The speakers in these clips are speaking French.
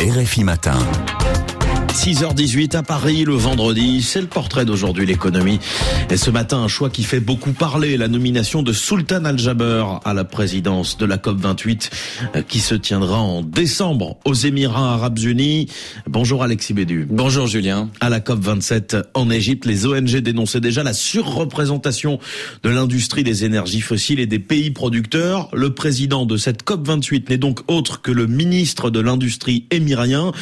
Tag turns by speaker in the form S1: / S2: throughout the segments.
S1: RFI Matin.
S2: 6h18 à Paris le vendredi, c'est le portrait d'aujourd'hui l'économie. Et ce matin, un choix qui fait beaucoup parler, la nomination de Sultan Al-Jaber à la présidence de la COP28 euh, qui se tiendra en décembre aux Émirats Arabes Unis. Bonjour Alexis Bédu.
S3: Bonjour Julien.
S2: À la COP27 en Égypte, les ONG dénonçaient déjà la surreprésentation de l'industrie des énergies fossiles et des pays producteurs. Le président de cette COP28 n'est donc autre que le ministre de l'industrie émirien,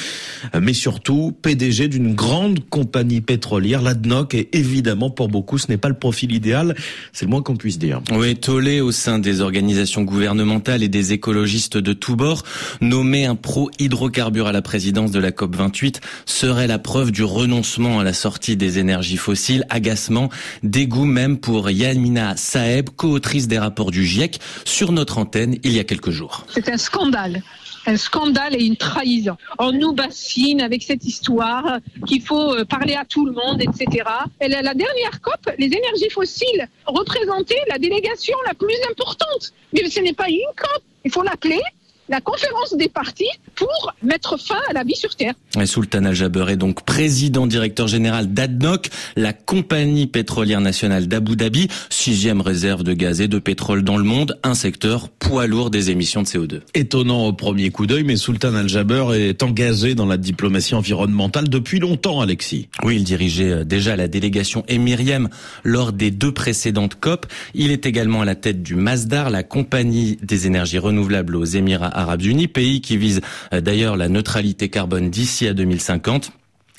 S2: mais surtout PDG d'une grande compagnie pétrolière, l'ADNOC, et évidemment pour beaucoup ce n'est pas le profil idéal, c'est le moins qu'on puisse dire.
S3: Oui, tollé au sein des organisations gouvernementales et des écologistes de tous bords, nommer un pro-hydrocarbure à la présidence de la COP28 serait la preuve du renoncement à la sortie des énergies fossiles, agacement, dégoût même pour Yamina Saeb, co-autrice des rapports du GIEC, sur notre antenne il y a quelques jours.
S4: C'est un scandale un scandale et une trahison. On nous bassine avec cette histoire qu'il faut euh, parler à tout le monde, etc. Et la dernière COP, les énergies fossiles représentaient la délégation la plus importante. Mais ce n'est pas une COP, il faut l'appeler la conférence des partis pour mettre fin à la vie sur Terre.
S3: Et Sultan Al-Jaber est donc président directeur général d'ADNOC, la compagnie pétrolière nationale d'Abu Dhabi, sixième réserve de gaz et de pétrole dans le monde, un secteur poids lourd des émissions de CO2.
S2: Étonnant au premier coup d'œil, mais Sultan Al-Jaber est engagé dans la diplomatie environnementale depuis longtemps, Alexis.
S3: Oui, il dirigeait euh, déjà la délégation émirienne lors des deux précédentes COP. Il est également à la tête du Masdar, la compagnie des énergies renouvelables aux Émirats Arabes Unis, pays qui vise euh, d'ailleurs la neutralité carbone d'ici à 2050.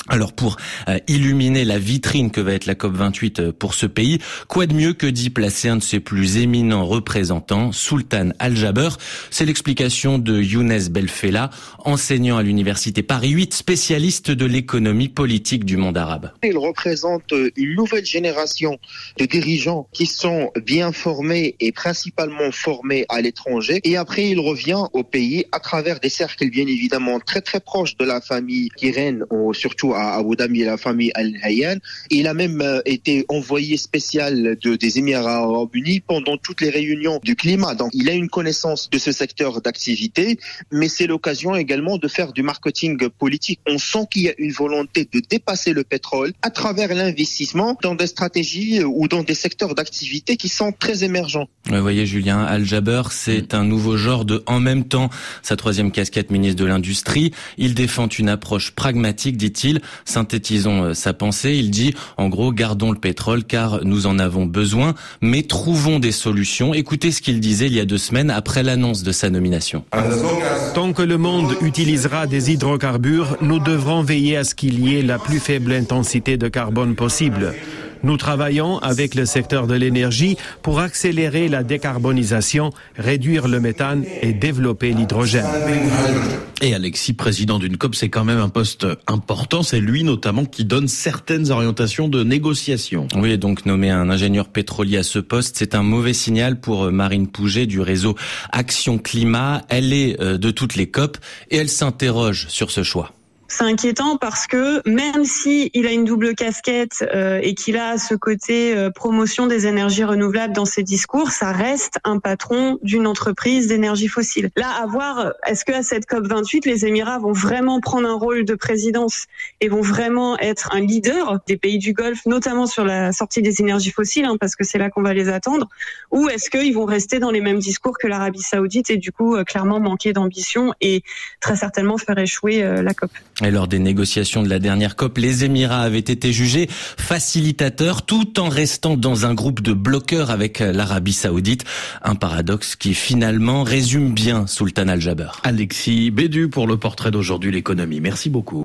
S3: Alors pour euh, illuminer la vitrine que va être la COP28 euh, pour ce pays, quoi de mieux que d'y placer un de ses plus éminents représentants, Sultan Al-Jaber? C'est l'explication de Younes Belfela, enseignant à l'université Paris 8, spécialiste de l'économie politique du monde arabe.
S5: Il représente euh, une nouvelle génération de dirigeants qui sont bien formés et principalement formés à l'étranger. Et après, il revient au pays à travers des cercles bien évidemment très très proches de la famille qui règne surtout à Abu Dhabi et la famille Al-Hayyan. Il a même euh, été envoyé spécial de, des Émirats Arabes Unis pendant toutes les réunions du climat. Donc, il a une connaissance de ce secteur d'activité, mais c'est l'occasion également de faire du marketing politique. On sent qu'il y a une volonté de dépasser le pétrole à travers l'investissement dans des stratégies ou dans des secteurs d'activité qui sont très émergents.
S3: Vous voyez, Julien, Al-Jaber, c'est un nouveau genre de en même temps. Sa troisième casquette ministre de l'Industrie, il défend une approche pragmatique, dit-il, Synthétisons euh, sa pensée. Il dit, en gros, gardons le pétrole car nous en avons besoin, mais trouvons des solutions. Écoutez ce qu'il disait il y a deux semaines après l'annonce de sa nomination.
S6: Tant que le monde utilisera des hydrocarbures, nous devrons veiller à ce qu'il y ait la plus faible intensité de carbone possible. Nous travaillons avec le secteur de l'énergie pour accélérer la décarbonisation, réduire le méthane et développer l'hydrogène.
S2: Et Alexis, président d'une COP, c'est quand même un poste important. C'est lui notamment qui donne certaines orientations de négociation.
S3: Oui, donc nommer un ingénieur pétrolier à ce poste, c'est un mauvais signal pour euh, Marine Pouget du réseau Action Climat. Elle est euh, de toutes les COP et elle s'interroge sur ce choix.
S7: C'est inquiétant parce que même si il a une double casquette euh, et qu'il a ce côté euh, promotion des énergies renouvelables dans ses discours, ça reste un patron d'une entreprise d'énergie fossile. Là, à voir, est-ce que à cette COP 28, les Émirats vont vraiment prendre un rôle de présidence et vont vraiment être un leader des pays du Golfe, notamment sur la sortie des énergies fossiles, hein, parce que c'est là qu'on va les attendre, ou est-ce qu'ils vont rester dans les mêmes discours que l'Arabie Saoudite et du coup euh, clairement manquer d'ambition et très certainement faire échouer la COP?
S3: Et lors des négociations de la dernière COP, les Émirats avaient été jugés facilitateurs tout en restant dans un groupe de bloqueurs avec l'Arabie Saoudite. Un paradoxe qui finalement résume bien Sultan Al-Jaber.
S2: Alexis Bédu pour le portrait d'aujourd'hui l'économie. Merci beaucoup.